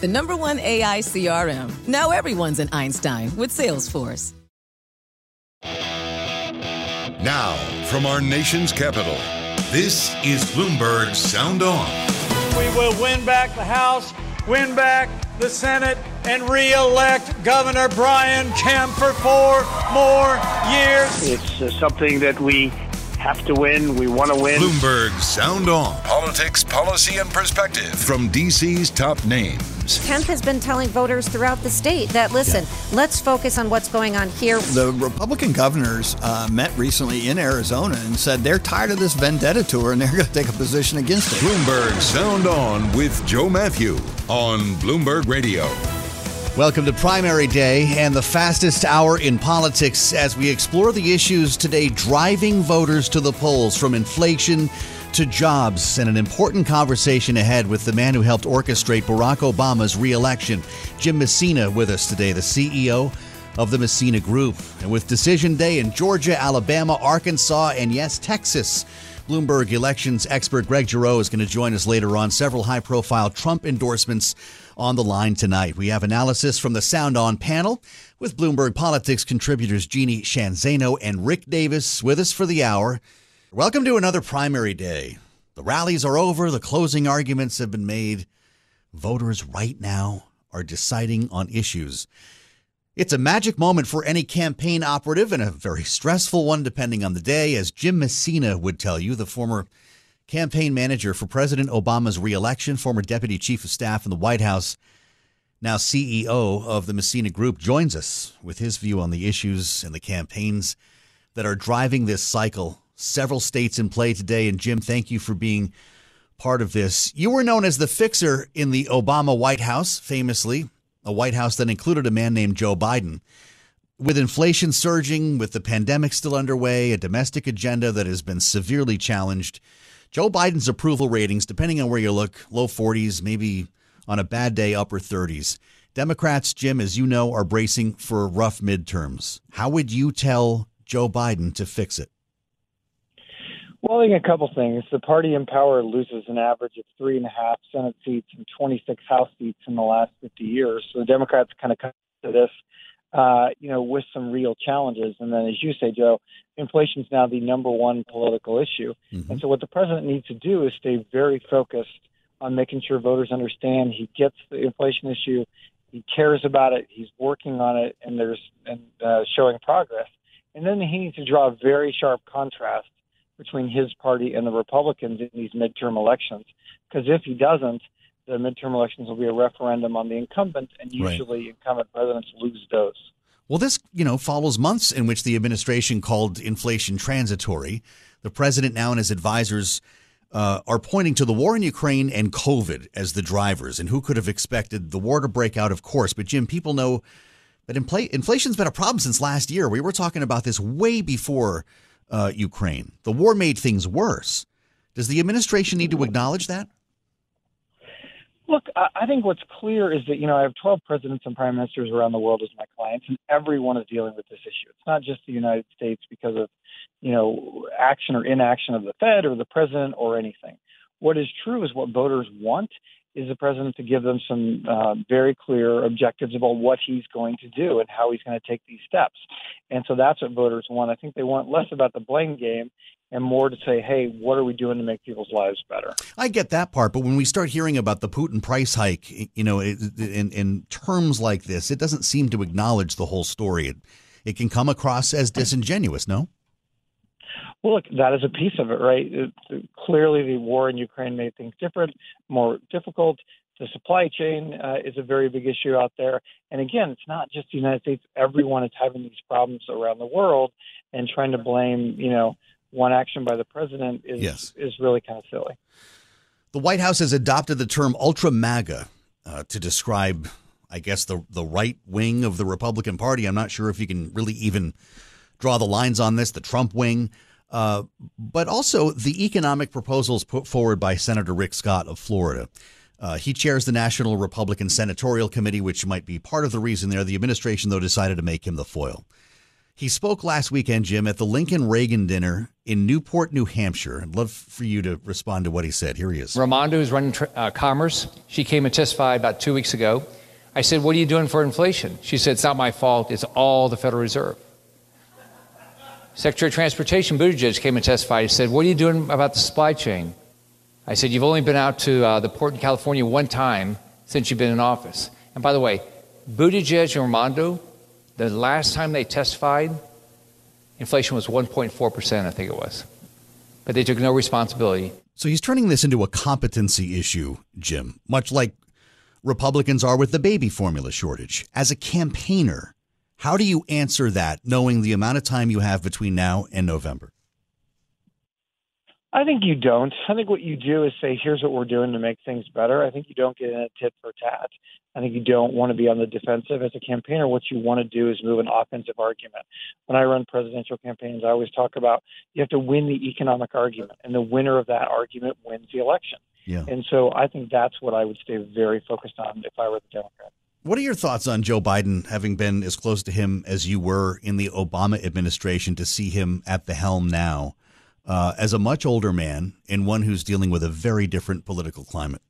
The number one AI CRM. Now everyone's an Einstein with Salesforce. Now, from our nation's capital, this is Bloomberg Sound On. We will win back the House, win back the Senate, and re-elect Governor Brian Kemp for four more years. It's uh, something that we have to win. We want to win. Bloomberg Sound On. Politics, policy, and perspective from DC's top names. Kemp has been telling voters throughout the state that, listen, yeah. let's focus on what's going on here. The Republican governors uh, met recently in Arizona and said they're tired of this vendetta tour and they're going to take a position against it. Bloomberg Sound On with Joe Matthew on Bloomberg Radio. Welcome to Primary Day and the fastest hour in politics as we explore the issues today driving voters to the polls from inflation to jobs and an important conversation ahead with the man who helped orchestrate Barack Obama's reelection. Jim Messina with us today, the CEO of the Messina Group. And with Decision Day in Georgia, Alabama, Arkansas, and yes, Texas. Bloomberg elections expert Greg Giroux is going to join us later on. Several high profile Trump endorsements on the line tonight. We have analysis from the Sound On panel with Bloomberg Politics contributors Jeannie Sheehan Zaino and Rick Davis with us for the hour. Welcome to another primary day. The rallies are over, the closing arguments have been made. Voters right now are deciding on issues. It's a magic moment for any campaign operative and a very stressful one depending on the day, as Jim Messina would tell you, the former campaign manager for President Obama's reelection, former deputy chief of staff in the White House, now CEO of the Messina Group, joins us with his view on the issues and the campaigns that are driving this cycle. Several states in play today. And Jim, thank you for being part of this. You were known as the fixer in the Obama White House, famously, a White House that included a man named Joe Biden. With inflation surging, with the pandemic still underway, a domestic agenda that has been severely challenged, Joe Biden's approval ratings, depending on where you look, low 40s, maybe on a bad day, upper 30s. Democrats, Jim, as you know, are bracing for rough midterms. How would you tell Joe Biden to fix it? Well, I think a couple things. The party in power loses an average of three and a half Senate seats and 26 House seats in the last 50 years. So the Democrats kind of come to this uh, you know, with some real challenges. And then, as you say, Joe, inflation is now the number one political issue. Mm-hmm. And so, what the president needs to do is stay very focused on making sure voters understand he gets the inflation issue, he cares about it, he's working on it, and there's and uh, showing progress. And then he needs to draw a very sharp contrast between his party and the Republicans in these midterm elections. Because if he doesn't, the midterm elections will be a referendum on the incumbent, and usually right. incumbent presidents lose those. Well, this you know follows months in which the administration called inflation transitory. The president now and his advisors uh, are pointing to the war in Ukraine and COVID as the drivers. And who could have expected the war to break out? Of course, but Jim, people know that infl- inflation's been a problem since last year. We were talking about this way before uh, Ukraine. The war made things worse. Does the administration need to acknowledge that? Look, I think what's clear is that, you know, I have 12 presidents and prime ministers around the world as my clients, and everyone is dealing with this issue. It's not just the United States because of, you know, action or inaction of the Fed or the president or anything. What is true is what voters want is the president to give them some uh, very clear objectives about what he's going to do and how he's going to take these steps. And so that's what voters want. I think they want less about the blame game and more to say, hey, what are we doing to make people's lives better? I get that part, but when we start hearing about the Putin price hike, you know, in, in terms like this, it doesn't seem to acknowledge the whole story. It, it can come across as disingenuous, no? Well, look, that is a piece of it, right? It, clearly, the war in Ukraine made things different, more difficult. The supply chain uh, is a very big issue out there. And again, it's not just the United States. Everyone is having these problems around the world, and trying to blame, you know, one action by the president is yes. is really kind of silly. The White House has adopted the term ultra MAGA uh, to describe, I guess, the the right wing of the Republican Party. I'm not sure if you can really even draw the lines on this. The Trump wing. Uh, but also the economic proposals put forward by Senator Rick Scott of Florida. Uh, he chairs the National Republican Senatorial Committee, which might be part of the reason there. The administration, though, decided to make him the foil. He spoke last weekend, Jim, at the Lincoln Reagan dinner in Newport, New Hampshire. I'd love for you to respond to what he said. Here he is. Raimondo is running uh, Commerce. She came and testified about two weeks ago. I said, What are you doing for inflation? She said, It's not my fault. It's all the Federal Reserve. Secretary of Transportation Buttigieg came and testified. He said, What are you doing about the supply chain? I said, You've only been out to uh, the port in California one time since you've been in office. And by the way, Buttigieg and Raimondo the last time they testified, inflation was 1.4%, I think it was. But they took no responsibility. So he's turning this into a competency issue, Jim, much like Republicans are with the baby formula shortage. As a campaigner, how do you answer that knowing the amount of time you have between now and November? I think you don't. I think what you do is say, here's what we're doing to make things better. I think you don't get in a tit for tat. I think you don't want to be on the defensive. As a campaigner, what you want to do is move an offensive argument. When I run presidential campaigns, I always talk about you have to win the economic argument, and the winner of that argument wins the election. Yeah. And so I think that's what I would stay very focused on if I were the Democrat. What are your thoughts on Joe Biden, having been as close to him as you were in the Obama administration, to see him at the helm now, uh, as a much older man and one who's dealing with a very different political climate?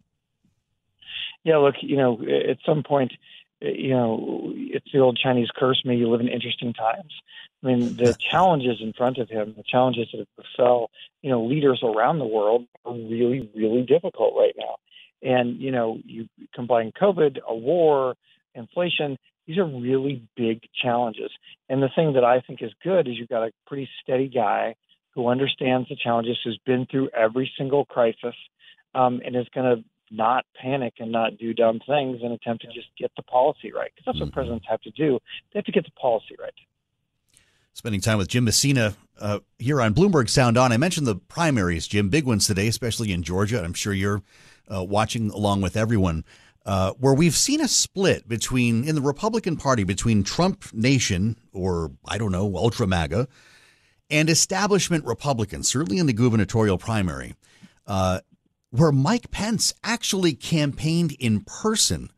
yeah, look, you know, at some point, you know, it's the old Chinese curse. May you live in interesting times. I mean, the challenges in front of him, the challenges that befell, you know, leaders around the world are really, really difficult right now. And you know, you combine COVID, a war, inflation. These are really big challenges. And the thing that I think is good is you've got a pretty steady guy who understands the challenges, who's been through every single crisis, um, and is going to not panic and not do dumb things and attempt to just get the policy right. Because that's mm-hmm. what presidents have to do. They have to get the policy right. Spending time with Jim Messina uh, here on Bloomberg Sound On. I mentioned the primaries, Jim, big ones today, especially in Georgia. I'm sure you're uh, watching along with everyone. Uh, where we've seen a split between in the Republican Party between Trump Nation or I don't know ultra MAGA and establishment Republicans, certainly in the gubernatorial primary. Uh, where Mike Pence actually campaigned in person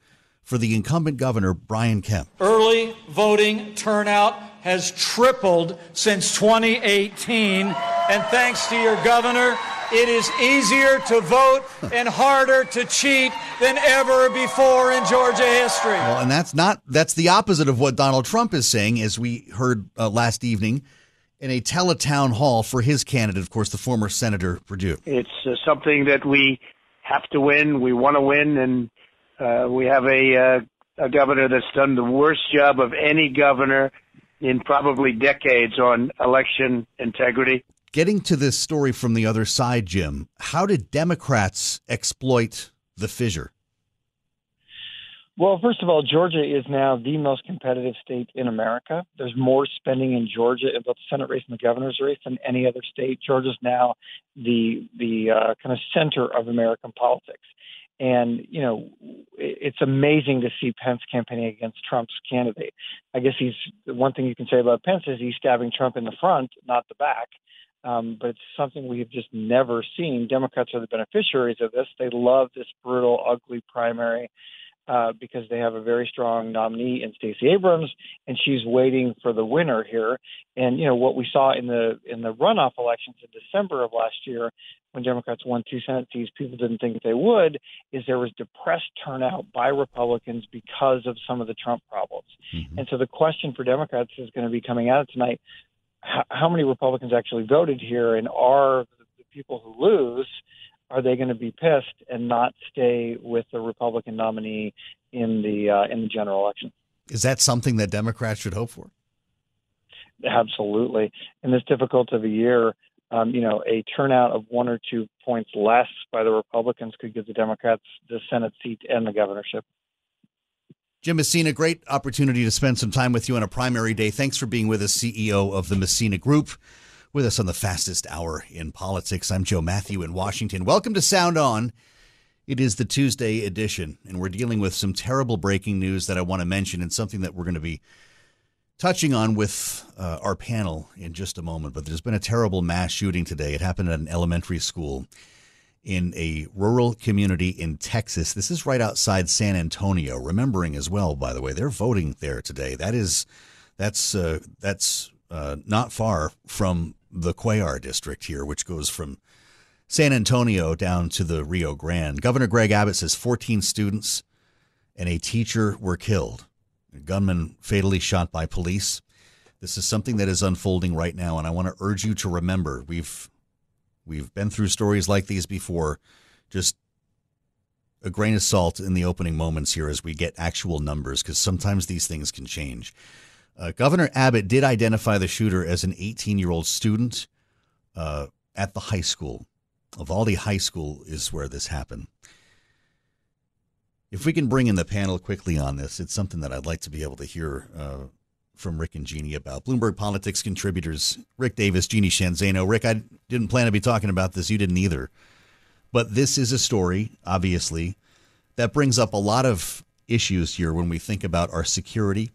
for the incumbent governor, Brian Kemp. Early voting turnout has tripled since 2018. And thanks to your governor, it is easier to vote and harder to cheat than ever before in Georgia history. Well, and that's not that's the opposite of what Donald Trump is saying, as we heard uh, last evening in a teletown hall for his candidate, of course, the former Senator Perdue. It's uh, something that we have to win. We want to win, and uh, we have a, uh, a governor that's done the worst job of any governor in probably decades on election integrity. Getting to this story from the other side, Jim, how did Democrats exploit the fissure? Well, first of all, Georgia is now the most competitive state in America. There's more spending in Georgia in both the Senate race and the governor's race than any other state. Georgia's now the the uh, kind of center of American politics, and you know it's amazing to see Pence campaigning against Trump's candidate. I guess he's one thing you can say about Pence is he's stabbing Trump in the front, not the back. Um, but it's something we have just never seen. Democrats are the beneficiaries of this. They love this brutal, ugly primary uh, because they have a very strong nominee in Stacey Abrams, and she's waiting for the winner here. And you know what we saw in the in the runoff elections in December of last year, when Democrats won two Senate seats, people didn't think they would. Is there was depressed turnout by Republicans because of some of the Trump problems. Mm-hmm. And so the question for Democrats is going to be coming out tonight: how, how many Republicans actually voted here, and are the people who lose? are they going to be pissed and not stay with the Republican nominee in the uh, in the general election? Is that something that Democrats should hope for? Absolutely. In this difficult of a year, um, you know, a turnout of one or two points less by the Republicans could give the Democrats the Senate seat and the governorship. Jim Messina, great opportunity to spend some time with you on a primary day. Thanks for being with us, CEO of the Messina Group with us on the fastest hour in politics. I'm Joe Matthew in Washington. Welcome to Sound On. It is the Tuesday edition, and we're dealing with some terrible breaking news that I want to mention and something that we're going to be touching on with uh, our panel in just a moment. But there's been a terrible mass shooting today. It happened at an elementary school in a rural community in Texas. This is right outside San Antonio. Remembering as well, by the way, they're voting there today. That is, that's uh, that's uh, not far from the Cuellar district here, which goes from San Antonio down to the Rio Grande. Governor Greg Abbott says 14 students and a teacher were killed. A gunman fatally shot by police. This is something that is unfolding right now, and I want to urge you to remember we've we've been through stories like these before. Just a grain of salt in the opening moments here as we get actual numbers, because sometimes these things can change. Uh, Governor Abbott did identify the shooter as an 18 year old student uh, at the high school. Uvalde High School is where this happened. If we can bring in the panel quickly on this, it's something that I'd like to be able to hear uh, from Rick and Jeannie about. Bloomberg Politics contributors Rick Davis, Jeannie Sheehan Zaino. Rick, I didn't plan to be talking about this. You didn't either. But this is a story, obviously, that brings up a lot of issues here when we think about our security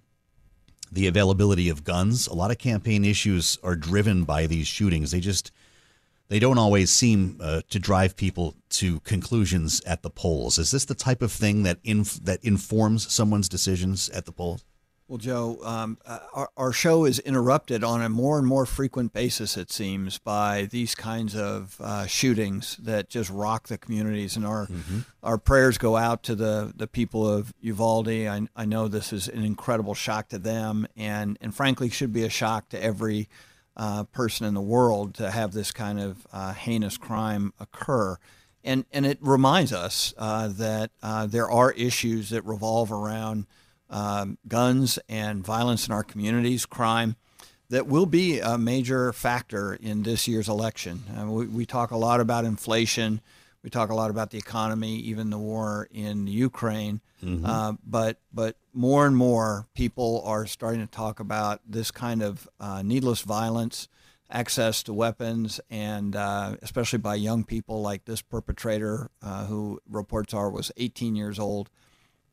the availability of guns. A lot of campaign issues are driven by these shootings. They just they don't always seem uh, to drive people to conclusions at the polls. Is this the type of thing that inf- that informs someone's decisions at the polls? Well, Joe, um, uh, our, our show is interrupted on a more and more frequent basis, it seems, by these kinds of uh, shootings that just rock the communities. And our mm-hmm. our prayers go out to the, the people of Uvalde. I, I know this is an incredible shock to them, and, and frankly, should be a shock to every uh, person in the world to have this kind of uh, heinous crime occur. And, and it reminds us uh, that uh, there are issues that revolve around um, guns and violence in our communities, crime, that will be a major factor in this year's election. Uh, we, we, talk a lot about inflation. We talk a lot about the economy, even the war in Ukraine. Mm-hmm. Uh, but but more and more people are starting to talk about this kind of uh, needless violence, access to weapons, and uh, especially by young people like this perpetrator, uh, who reports are was 18 years old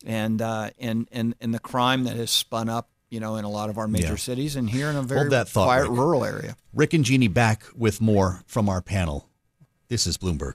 and uh, and and and the crime that has spun up, you know, in a lot of our major yeah. cities, and here in a very thought, quiet Rick. rural area. Rick and Jeannie back with more from our panel. This is Bloomberg.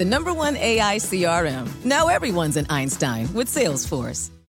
The number one AI CRM. Now everyone's an Einstein with Salesforce.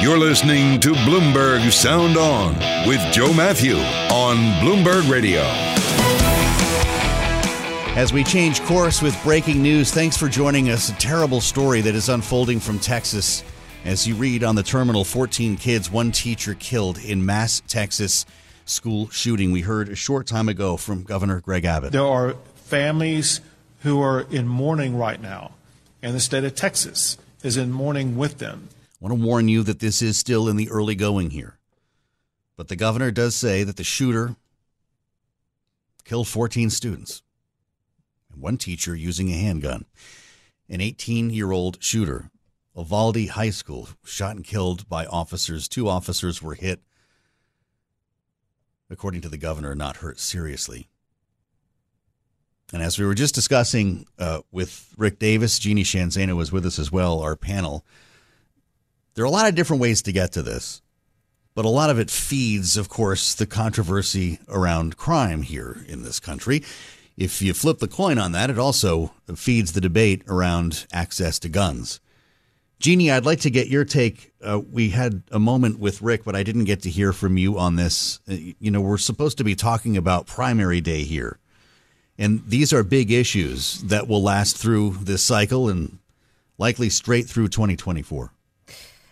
You're listening to Bloomberg Sound On with Joe Matthew on Bloomberg Radio. As we change course with breaking news, thanks for joining us. A terrible story that is unfolding from Texas. As you read on the terminal, 14 kids, one teacher killed in mass Texas school shooting. We heard a short time ago from Governor Greg Abbott. There are families who are in mourning right now, and the state of Texas is in mourning with them. I want to warn you that this is still in the early going here. But the governor does say that the shooter killed 14 students and one teacher using a handgun. An 18 year old shooter, Uvalde High School, shot and killed by officers. Two officers were hit, according to the governor, not hurt seriously. And as we were just discussing uh, with Rick Davis, Jeannie Sheehan Zaino was with us as well, our panel. There are a lot of different ways to get to this, but a lot of it feeds, of course, the controversy around crime here in this country. If you flip the coin on that, it also feeds the debate around access to guns. Jeannie, I'd like to get your take. Uh, we had a moment with Rick, but I didn't get to hear from you on this. Uh, you know, we're supposed to be talking about primary day here. And these are big issues that will last through this cycle and likely straight through 2024.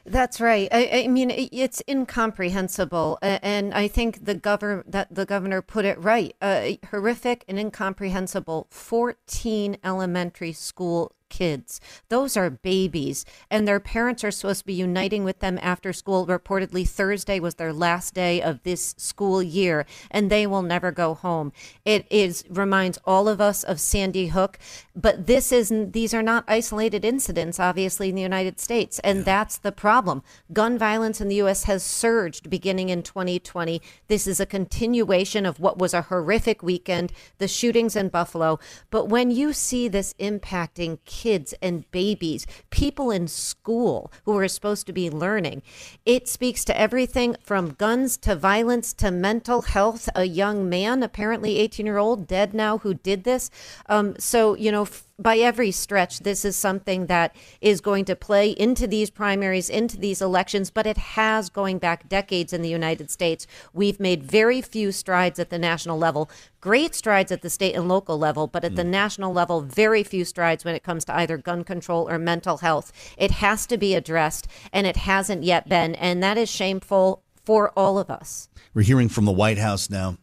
That's right. I, I, mean, it's incomprehensible, and I think the governor that the governor put it right. Uh, horrific and incomprehensible. Fourteen elementary school kids. Those are babies, and their parents are supposed to be uniting with them after school. Reportedly, Thursday was their last day of this school year, and they will never go home. It is reminds all of us of Sandy Hook, but this isn't. These are not isolated incidents, obviously, in the United States, and yeah. that's the problem. Gun violence in the U.S. has surged beginning in 2020. This is a continuation of what was a horrific weekend, the shootings in Buffalo. But when you see this impacting kids and babies, people in school who are supposed to be learning. It speaks to everything from guns to violence to mental health. A young man, apparently 18 year old, dead now, who did this. Um, so, you know, by every stretch, this is something that is going to play into these primaries, into these elections, but it has going back decades in the United States. We've made very few strides at the national level, great strides at the state and local level, but at mm. the national level, very few strides when it comes to either gun control or mental health. It has to be addressed, and it hasn't yet been, and that is shameful for all of us. We're hearing from the White House now.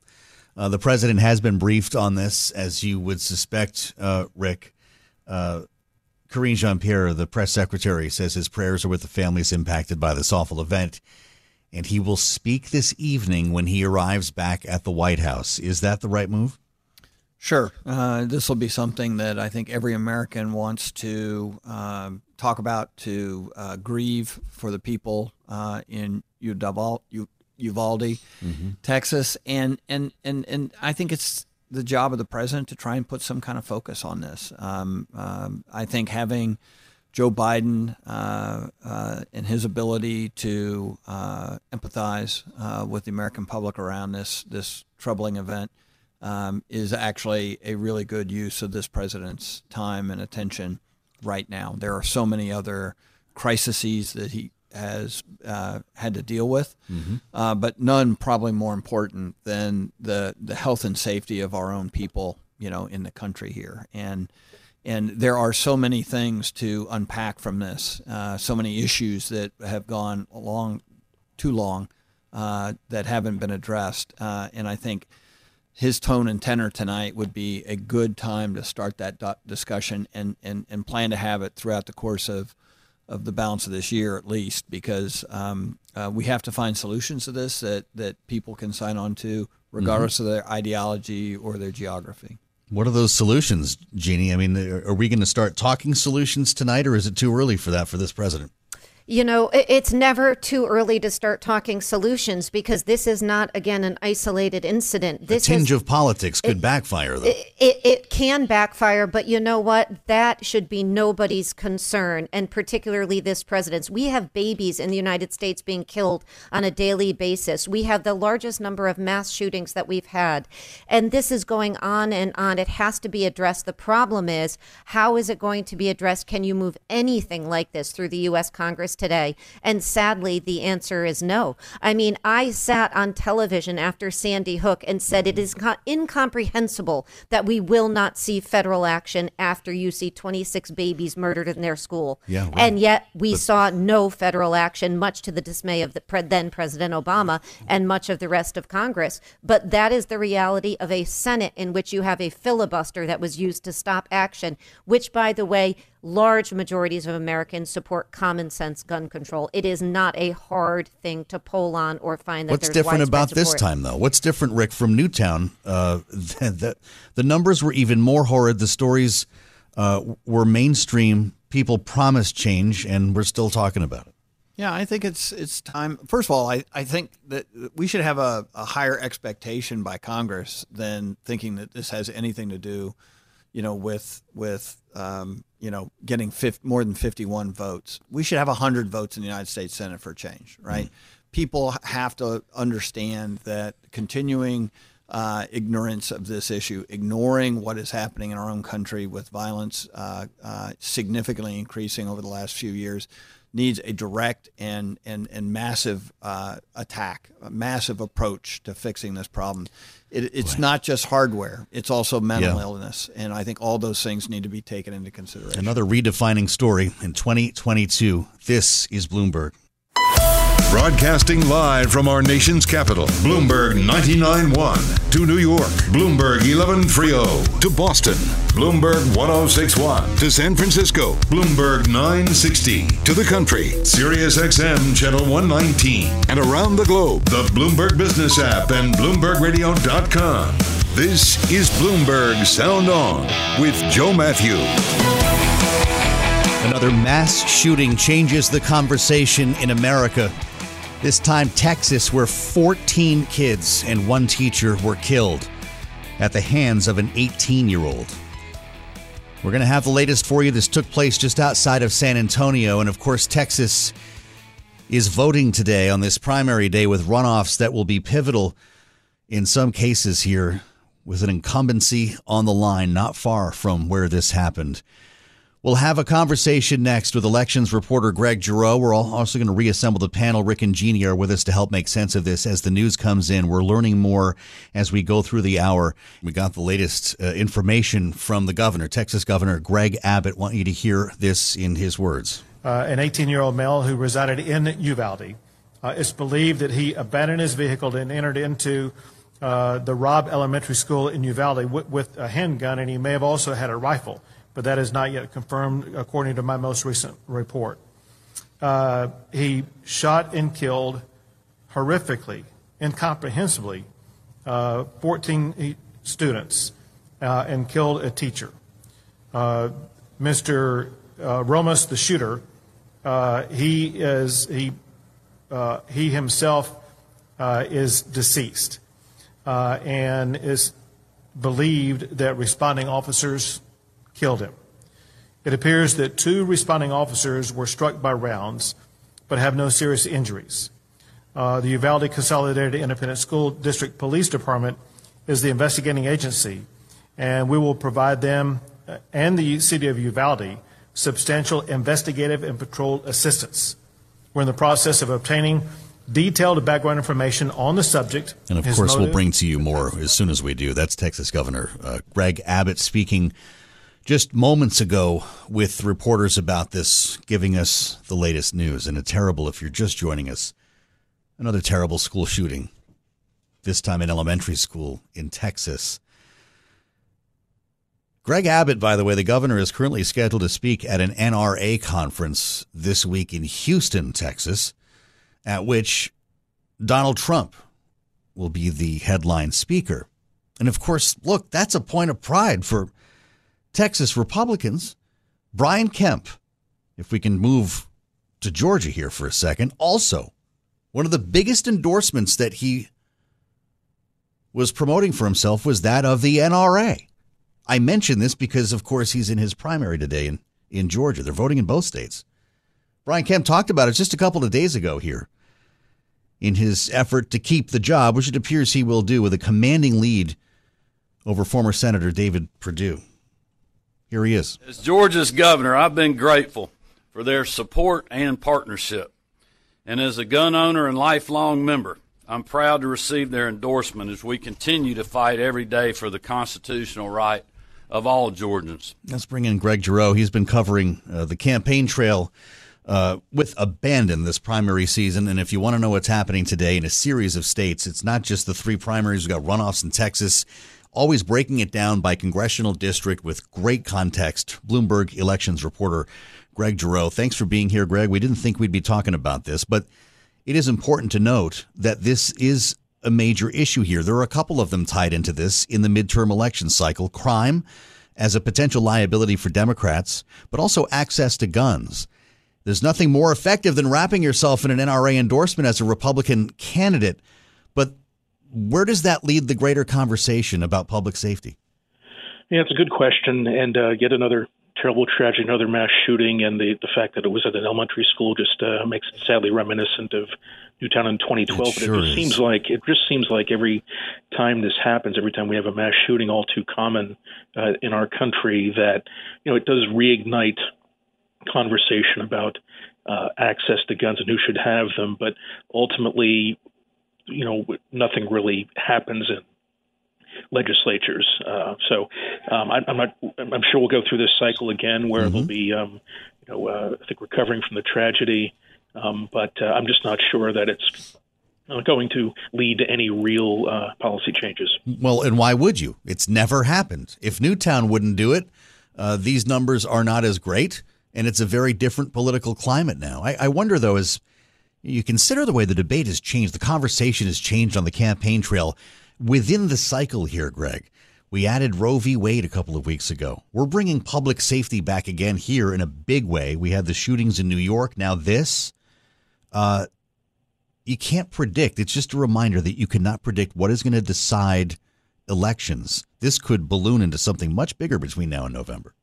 Uh, the president has been briefed on this, as you would suspect, uh, Rick. Uh, Karine Jean Pierre, the press secretary, says his prayers are with the families impacted by this awful event. And he will speak this evening when he arrives back at the White House. Is that the right move? Sure. Uh, this will be something that I think every American wants to uh, talk about, to uh, grieve for the people uh, in Uvalde, mm-hmm. Texas, and, and and and I think it's the job of the president to try and put some kind of focus on this. Um, um, I think having Joe Biden uh, uh, and his ability to uh, empathize uh, with the American public around this this troubling event um, is actually a really good use of this president's time and attention right now. There are so many other crises that he has uh, had to deal with, mm-hmm. uh, but none probably more important than the the health and safety of our own people, you know, in the country here. And and there are so many things to unpack from this, uh, so many issues that have gone along too long uh, that haven't been addressed. Uh, and I think his tone and tenor tonight would be a good time to start that discussion and, and, and plan to have it throughout the course of of the balance of this year at least, because um, uh, we have to find solutions to this that, that people can sign on to, regardless mm-hmm. of their ideology or their geography. What are those solutions, Jeannie? I mean, are we going to start talking solutions tonight, or is it too early for that for this president? You know, it's never too early to start talking solutions because this is not, again, an isolated incident. This a tinge is, of politics could it, backfire, though. It, it, can backfire, but you know what? That should be nobody's concern, and particularly this president's. We have babies in the United States being killed on a daily basis. We have the largest number of mass shootings that we've had, and this is going on and on. It has to be addressed. The problem is, how is it going to be addressed? Can you move anything like this through the U.S. Congress? Today? And sadly, the answer is no. I mean, I sat on television after Sandy Hook and said it is co- incomprehensible that we will not see federal action after you see 26 babies murdered in their school. Yeah, right. And yet we but- saw no federal action, much to the dismay of the pre- then President Obama and much of the rest of Congress. But that is the reality of a Senate in which you have a filibuster that was used to stop action, which, by the way, large majorities of Americans support common sense gun control. It is not a hard thing to poll on or find that What's different about support. this time, though? What's different, Rick, from Newtown? Uh, that the numbers were even more horrid. The stories uh, were mainstream. People promised change, and we're still talking about it. Yeah, I think it's it's time. First of all, I, I think that we should have a, a higher expectation by Congress than thinking that this has anything to do, you know, with with um, you know getting 50, more than fifty one votes. We should have hundred votes in the United States Senate for change, right? Mm-hmm. People have to understand that continuing uh, ignorance of this issue, ignoring what is happening in our own country with violence uh, uh, significantly increasing over the last few years needs a direct and and and massive uh, attack, a massive approach to fixing this problem. It, it's not just hardware; it's also mental yeah. illness, and I think all those things need to be taken into consideration. Another redefining story in 2022. This is Bloomberg. Broadcasting live from our nation's capital, Bloomberg 99.1. To New York, Bloomberg 11.30. To Boston, Bloomberg 106.1. To San Francisco, Bloomberg 960. To the country, Sirius XM Channel 119. And around the globe, the Bloomberg Business app and BloombergRadio.com. This is Bloomberg Sound On with Joe Matthew. Another mass shooting changes the conversation in America. This time, Texas, where 14 kids and one teacher were killed at the hands of an 18 year old. We're going to have the latest for you. This took place just outside of San Antonio. And of course, Texas is voting today on this primary day with runoffs that will be pivotal in some cases here with an incumbency on the line not far from where this happened. We'll have a conversation next with elections reporter Greg Giroux. We're also going to reassemble the panel. Rick and Jeannie are with us to help make sense of this as the news comes in. We're learning more as we go through the hour. We got the latest uh, information from the governor, Texas Governor Greg Abbott. Want you to hear this in his words. Uh, an 18 year old male who resided in Uvalde. Uh, it's believed that he abandoned his vehicle and entered into uh, the Robb Elementary School in Uvalde with, with a handgun, and he may have also had a rifle but that is not yet confirmed according to my most recent report. Uh, he shot and killed horrifically, incomprehensibly, uh, 14 students uh, and killed a teacher. Uh, Mr. Uh, Ramos, the shooter, uh, he is he he himself is deceased and is believed that responding officers killed him. It appears that two responding officers were struck by rounds but have no serious injuries. Uh, the Uvalde Consolidated Independent School District Police Department is the investigating agency, and we will provide them uh, and the city of Uvalde substantial investigative and patrol assistance. We're in the process of obtaining detailed background information on the subject. And of course, motive. we'll bring to you more as soon as we do. That's Texas Governor uh, Greg Abbott speaking just moments ago with reporters about this, giving us the latest news. And a terrible, if you're just joining us, another terrible school shooting, this time in elementary school in Texas. Greg Abbott, by the way, the governor is currently scheduled to speak at an NRA conference this week in Houston, Texas, at which Donald Trump will be the headline speaker. And of course, look, that's a point of pride for Texas Republicans, Brian Kemp, if we can move to Georgia here for a second, also one of the biggest endorsements that he was promoting for himself was that of the NRA. I mention this because, of course, he's in his primary today in, in Georgia. They're voting in both states. Brian Kemp talked about it just a couple of days ago here in his effort to keep the job, which it appears he will do with a commanding lead over former Senator David Perdue. Here he is. As Georgia's governor, I've been grateful for their support and partnership. And as a gun owner and lifelong member, I'm proud to receive their endorsement as we continue to fight every day for the constitutional right of all Georgians. Let's bring in Greg Giroux. He's been covering uh, the campaign trail uh, with abandon this primary season. And if you want to know what's happening today in a series of states, it's not just the three primaries. We've got runoffs in Texas, always breaking it down by congressional district with great context. Bloomberg elections reporter Greg Giroux. Thanks for being here, Greg. We didn't think we'd be talking about this, but it is important to note that this is a major issue here. There are a couple of them tied into this in the midterm election cycle crime as a potential liability for Democrats, but also access to guns. There's nothing more effective than wrapping yourself in an NRA endorsement as a Republican candidate. Where does that lead the greater conversation about public safety? Yeah, it's a good question, and uh, yet another terrible tragedy, another mass shooting, and the the fact that it was at an elementary school just uh, makes it sadly reminiscent of Newtown in 2012. It but sure it just is. seems like it just seems like every time this happens, every time we have a mass shooting, all too common uh, in our country, that you know it does reignite conversation about uh, access to guns and who should have them, but ultimately, you know, nothing really happens in legislatures. Uh, so um, I, am not. I'm sure we'll go through this cycle again, where mm-hmm. there'll be, um, you know, uh, I think recovering from the tragedy, um, but uh, I'm just not sure that it's going to lead to any real uh, policy changes. Well, and why would you? It's never happened. If Newtown wouldn't do it, uh, these numbers are not as great, and it's a very different political climate now. I, I wonder, though, as you consider the way the debate has changed, the conversation has changed on the campaign trail within the cycle here, Greg. We added Roe v. Wade a couple of weeks ago. We're bringing public safety back again here in a big way. We had the shootings in New York. Now, this, uh, you can't predict. It's just a reminder that you cannot predict what is going to decide elections. This could balloon into something much bigger between now and November.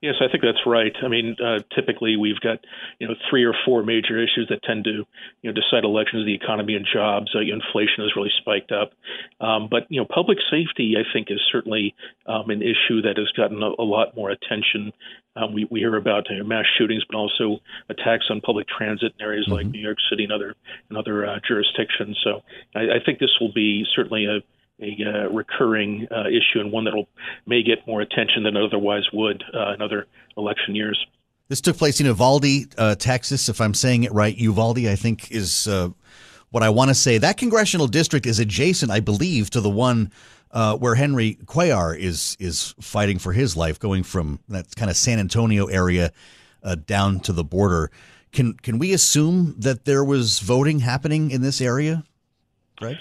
Yes, I think that's right. I mean, uh, typically we've got you know three or four major issues that tend to you know decide elections: the economy and jobs. Uh, inflation has really spiked up, um, but you know public safety I think is certainly um, an issue that has gotten a, a lot more attention. Um, we, we hear about you know, mass shootings, but also attacks on public transit in areas mm-hmm. like New York City and other and other uh, jurisdictions. So I, I think this will be certainly a a uh, recurring uh, issue and one that may get more attention than it otherwise would uh, in other election years. This took place in Uvalde, uh, Texas. If I'm saying it right, Uvalde, I think, is uh, what I want to say. That congressional district is adjacent, I believe, to the one uh, where Henry Cuellar is is fighting for his life, going from that kind of San Antonio area down to the border. Can can we assume that there was voting happening in this area? Right.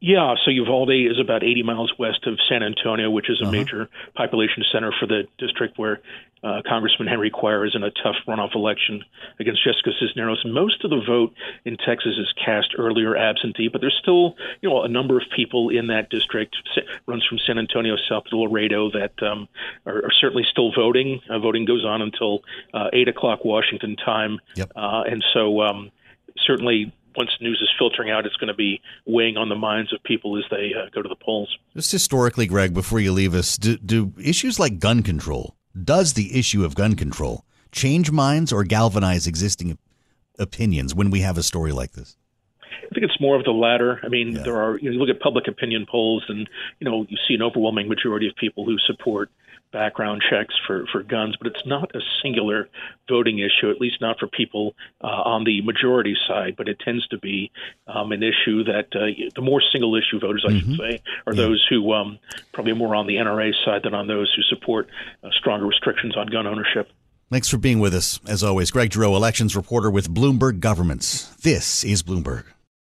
Yeah, so Uvalde is about 80 miles west of San Antonio, which is a uh-huh. major population center for the district where uh, Congressman Henry Cuellar is in a tough runoff election against Jessica Cisneros. Most of the vote in Texas is cast earlier absentee, but there's still, you know, a number of people in that district runs from San Antonio south to Laredo that um, are, are certainly still voting. Uh, voting goes on until uh, eight o'clock Washington time, yep. uh, and so um, certainly once news is filtering out, it's going to be weighing on the minds of people as they uh, go to the polls. Just historically, Greg, before you leave us, do, do issues like gun control, does the issue of gun control change minds or galvanize existing opinions when we have a story like this? I think it's more of the latter. I mean, yeah. there are you, know, you look at public opinion polls, and you know you see an overwhelming majority of people who support background checks for, for guns, but it's not a singular voting issue, at least not for people uh, on the majority side. But it tends to be um, an issue that uh, the more single issue voters, I mm-hmm. should say, are yeah. those who um, probably more on the NRA side than on those who support uh, stronger restrictions on gun ownership. Thanks for being with us. As always, Greg Giroux, elections reporter with Bloomberg Governments. This is Bloomberg.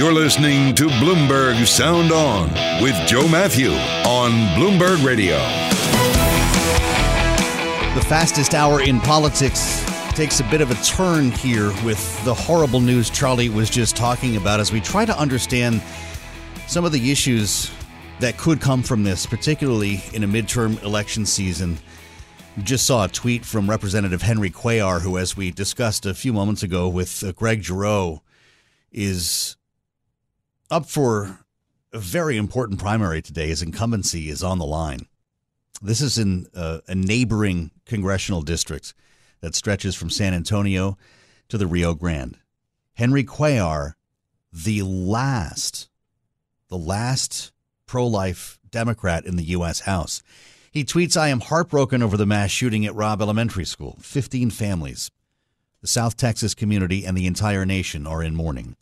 You're listening to Bloomberg Sound On with Joe Matthew on Bloomberg Radio. The fastest hour in politics takes a bit of a turn here with the horrible news Charlie was just talking about as we try to understand some of the issues that could come from this, particularly in a midterm election season. Just saw a tweet from Representative Henry Cuellar, who, as we discussed a few moments ago with uh, Greg Giroux, is up for a very important primary today. His incumbency is on the line. This is in uh, a neighboring congressional district that stretches from San Antonio to the Rio Grande. Henry Cuellar, the last, the last pro life Democrat in the U.S. House. He tweets, I am heartbroken over the mass shooting at Robb Elementary School. 15 families. The South Texas community and the entire nation are in mourning.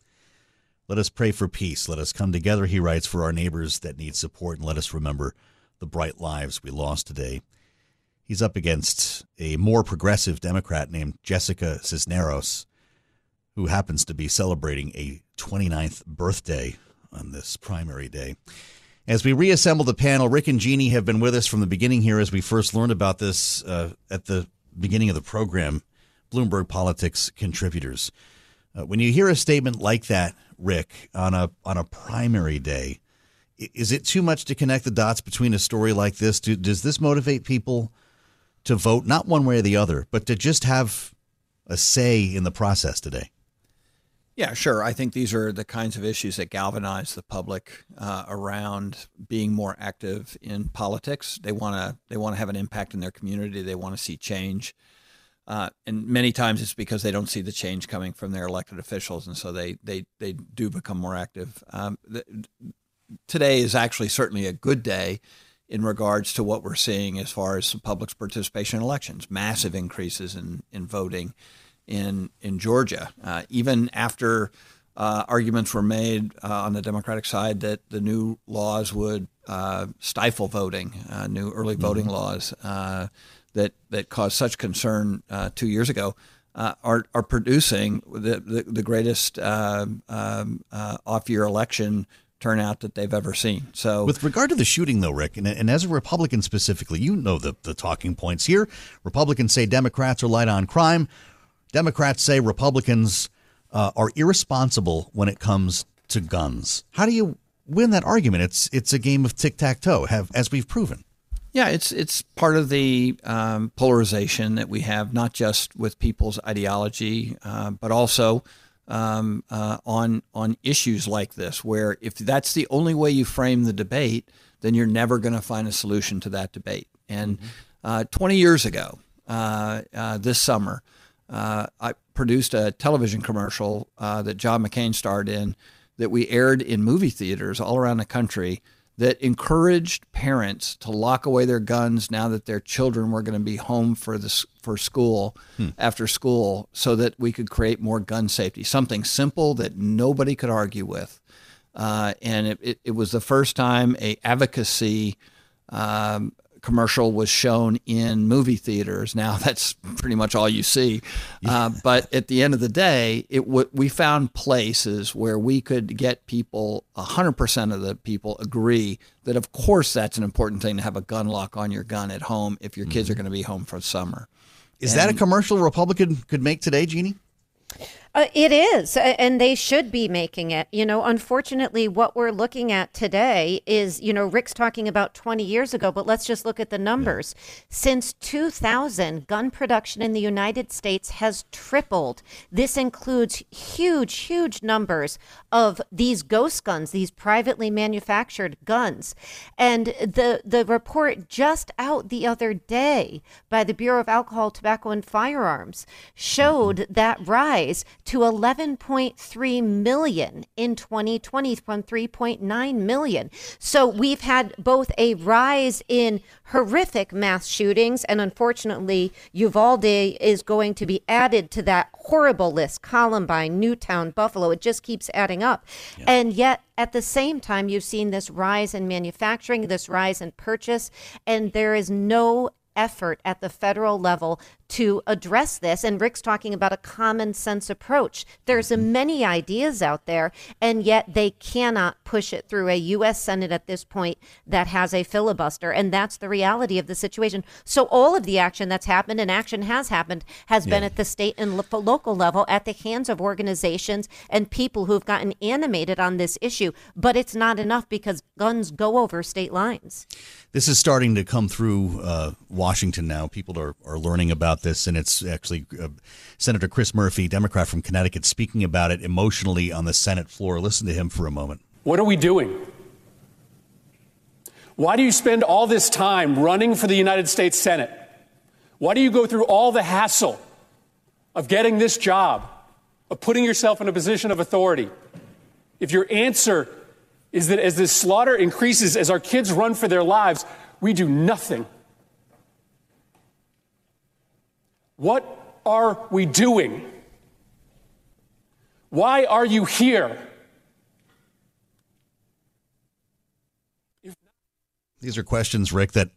Let us pray for peace. Let us come together, he writes, for our neighbors that need support, and let us remember the bright lives we lost today. He's up against a more progressive Democrat named Jessica Cisneros, who happens to be celebrating a 29th birthday on this primary day. As we reassemble the panel, Rick and Jeannie have been with us from the beginning here as we first learned about this uh, at the beginning of the program. Bloomberg Politics contributors. Uh, when you hear a statement like that, Rick, on a on a primary day, is it too much to connect the dots between a story like this? Do, does this motivate people to vote not one way or the other, but to just have a say in the process today? Yeah, sure. I think these are the kinds of issues that galvanize the public uh, around being more active in politics. They want to they want to have an impact in their community. They want to see change, uh, and many times it's because they don't see the change coming from their elected officials, and so they they they do become more active. Um, today is actually certainly a good day in regards to what we're seeing as far as the public's participation in elections. Massive increases in in voting in in Georgia, uh, even after uh, arguments were made uh, on the Democratic side that the new laws would uh, stifle voting, uh, new early voting mm-hmm. laws uh, that that caused such concern two years ago. are are producing the the, the greatest um, um, off year election turnout that they've ever seen. So, with regard to the shooting, though, Rick, and, and as a Republican specifically, you know the the talking points here. Republicans say Democrats are light on crime. Democrats say Republicans uh, are irresponsible when it comes to guns. How do you win that argument? It's it's a game of tic tac toe, have as we've proven. Yeah, it's it's part of the um, polarization that we have, not just with people's ideology, uh, but also um, uh, on on issues like this, where if that's the only way you frame the debate, then you're never going to find a solution to that debate. And mm-hmm. uh, 20 years ago, uh, uh, this summer, uh, I produced a television commercial uh, that John McCain starred in that we aired in movie theaters all around the country that encouraged parents to lock away their guns now that their children were going to be home for this for school hmm. after school so that we could create more gun safety something simple that nobody could argue with uh, and it, it, it, was the first time a advocacy um, commercial was shown in movie theaters. Now that's pretty much all you see. Uh, but at the end of the day, it w- we found places where we could get people, 100% of the people agree that of course that's an important thing to have a gun lock on your gun at home if your kids mm-hmm. are going to be home for summer. Is and, that a commercial Republican could make today, Jeannie? Uh, it is, and they should be making it. You know, unfortunately, what we're looking at today is, you know, Rick's talking about 20 years ago, but let's just look at the numbers. Yeah. Since 2000, gun production in the United States has tripled. This includes huge, huge numbers of these ghost guns, these privately manufactured guns. And the the report just out the other day by the Bureau of Alcohol, Tobacco, and Firearms showed mm-hmm. that rise to 11.3 million in 2020 from 3.9 million. So we've had both a rise in horrific mass shootings, and unfortunately, Uvalde is going to be added to that horrible list Columbine, Newtown, Buffalo. It just keeps adding up. Yeah. And yet, at the same time, you've seen this rise in manufacturing, this rise in purchase, and there is no effort at the federal level to address this. And Rick's talking about a common sense approach. There's mm-hmm. many ideas out there, and yet they cannot push it through a U.S. Senate at this point that has a filibuster. And that's the reality of the situation. So all of the action that's happened, and action has happened, has yeah. been at the state and lo- local level at the hands of organizations and people who've gotten animated on this issue. But it's not enough because guns go over state lines. This is starting to come through uh, Washington now. People are, are learning about this, and it's actually uh, Senator Chris Murphy, Democrat from Connecticut, speaking about it emotionally on the Senate floor. Listen to him for a moment. What are we doing? Why do you spend all this time running for the United States Senate? Why do you go through all the hassle of getting this job, of putting yourself in a position of authority? If your answer is that as this slaughter increases, as our kids run for their lives, we do nothing. What are we doing? Why are you here? These are questions, Rick, that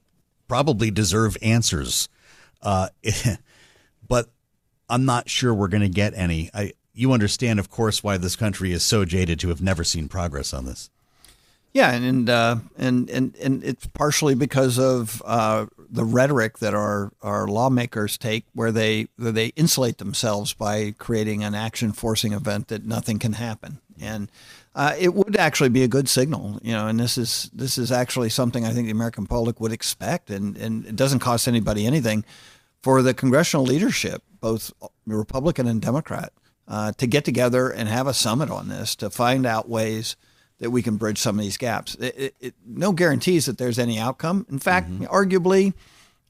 probably deserve answers. Uh, but I'm not sure we're going to get any. I, you understand, of course, why this country is so jaded to have never seen progress on this. Yeah, and uh, and and and it's partially because of uh, the rhetoric that our our lawmakers take, where they where they insulate themselves by creating an action forcing event that nothing can happen, and uh, it would actually be a good signal, you know. And this is this is actually something I think the American public would expect, and and it doesn't cost anybody anything for the congressional leadership, both Republican and Democrat, uh, to get together and have a summit on this to find out ways that we can bridge some of these gaps. It, it, it, no guarantees that there's any outcome. In fact, mm-hmm. arguably,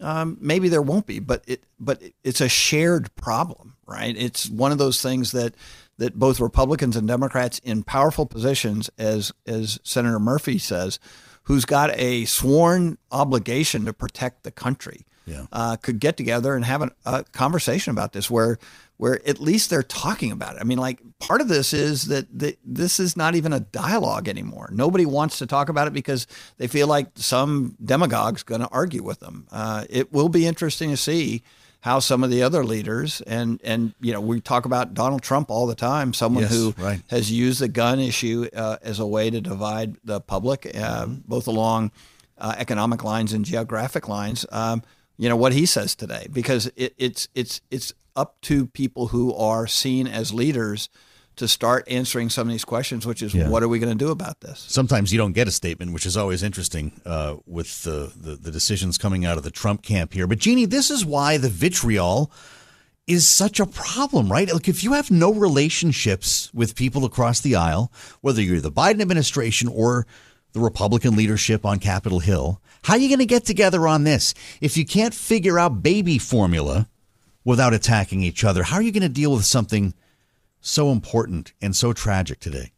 um, maybe there won't be, but it but it's a shared problem, right? It's one of those things that that both Republicans and Democrats in powerful positions, as as Senator Murphy says, who's got a sworn obligation to protect the country, yeah. uh, could get together and have an, a conversation about this, where where at least they're talking about it. I mean, like part of this is that the, this is not even a dialogue anymore. Nobody wants to talk about it because they feel like some demagogue's going to argue with them. Uh, it will be interesting to see how some of the other leaders and and you know we talk about Donald Trump all the time, someone yes, who right. has used the gun issue uh, as a way to divide the public, uh, mm-hmm. both along uh, economic lines and geographic lines. Um, you know what he says today because it, it's it's it's up to people who are seen as leaders to start answering some of these questions, which is yeah. what are we going to do about this? Sometimes you don't get a statement, which is always interesting uh, with the, the, the decisions coming out of the Trump camp here. But Jeannie, this is why the vitriol is such a problem, right? Like if you have no relationships with people across the aisle, whether you're the Biden administration or the Republican leadership on Capitol Hill, how are you going to get together on this? If you can't figure out baby formula without attacking each other, how are you going to deal with something so important and so tragic today?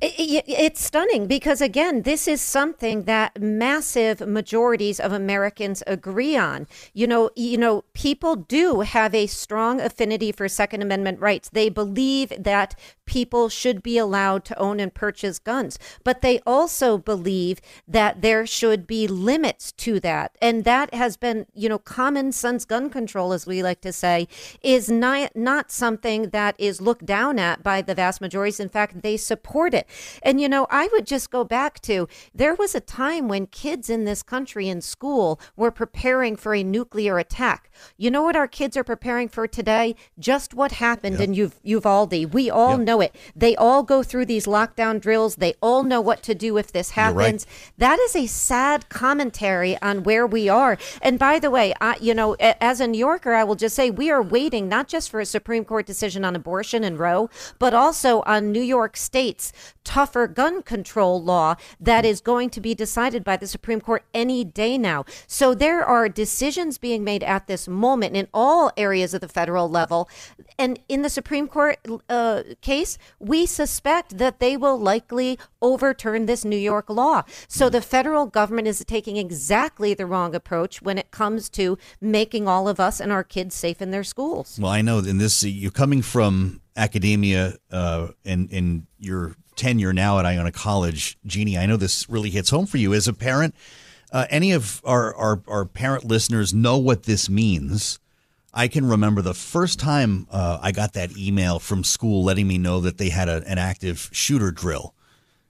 It's stunning because, again, this is something that massive majorities of Americans agree on. You know, you know, people do have a strong affinity for Second Amendment rights. They believe that people should be allowed to own and purchase guns, but they also believe that there should be limits to that. And that has been, you know, common sense gun control, as we like to say, is not not something that is looked down at by the vast majorities. In fact, they support it. And, you know, I would just go back to there was a time when kids in this country in school were preparing for a nuclear attack. You know what our kids are preparing for today? Just what happened yep. in Uv- Uvalde. We all yep. know it. They all go through these lockdown drills. They all know what to do if this happens. Right. That is a sad commentary on where we are. And by the way, I, you know, as a New Yorker, I will just say we are waiting not just for a Supreme Court decision on abortion and Roe, but also on New York State's tougher gun control law that is going to be decided by the Supreme Court any day now. So there are decisions being made at this moment in all areas of the federal level. And in the Supreme Court uh, case, we suspect that they will likely overturn this New York law. So the federal government is taking exactly the wrong approach when it comes to making all of us and our kids safe in their schools. Well, I know in this, you're coming from academia uh, and, and your tenure now at Iona College. Jeannie, I know this really hits home for you as a parent. Uh, any of our, our, our, parent listeners know what this means. I can remember the first time uh, I got that email from school letting me know that they had a, an active shooter drill.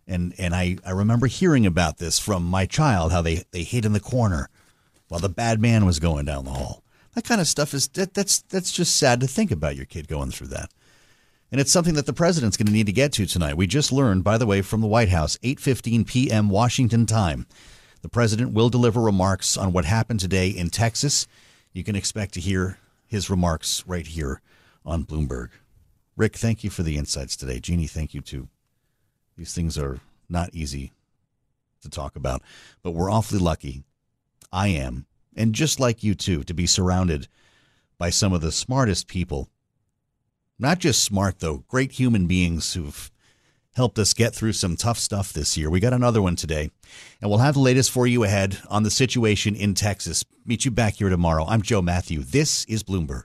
And, and I, I remember hearing about this from my child, how they, they hid in the corner while the bad man was going down the hall. That kind of stuff is that, that's that's just sad to think about your kid going through that. And it's something that the president's going to need to get to tonight. We just learned, by the way, from the White House, 8:15 p.m. Washington time. The president will deliver remarks on what happened today in Texas. You can expect to hear his remarks right here on Bloomberg. Rick, thank you for the insights today. Jeannie, thank you too. These things are not easy to talk about, but we're awfully lucky. I am, and just like you too, to be surrounded by some of the smartest people. Not just smart, though, great human beings who've helped us get through some tough stuff this year. We got another one today, and we'll have the latest for you ahead on the situation in Texas. Meet you back here tomorrow. I'm Joe Matthew. This is Bloomberg.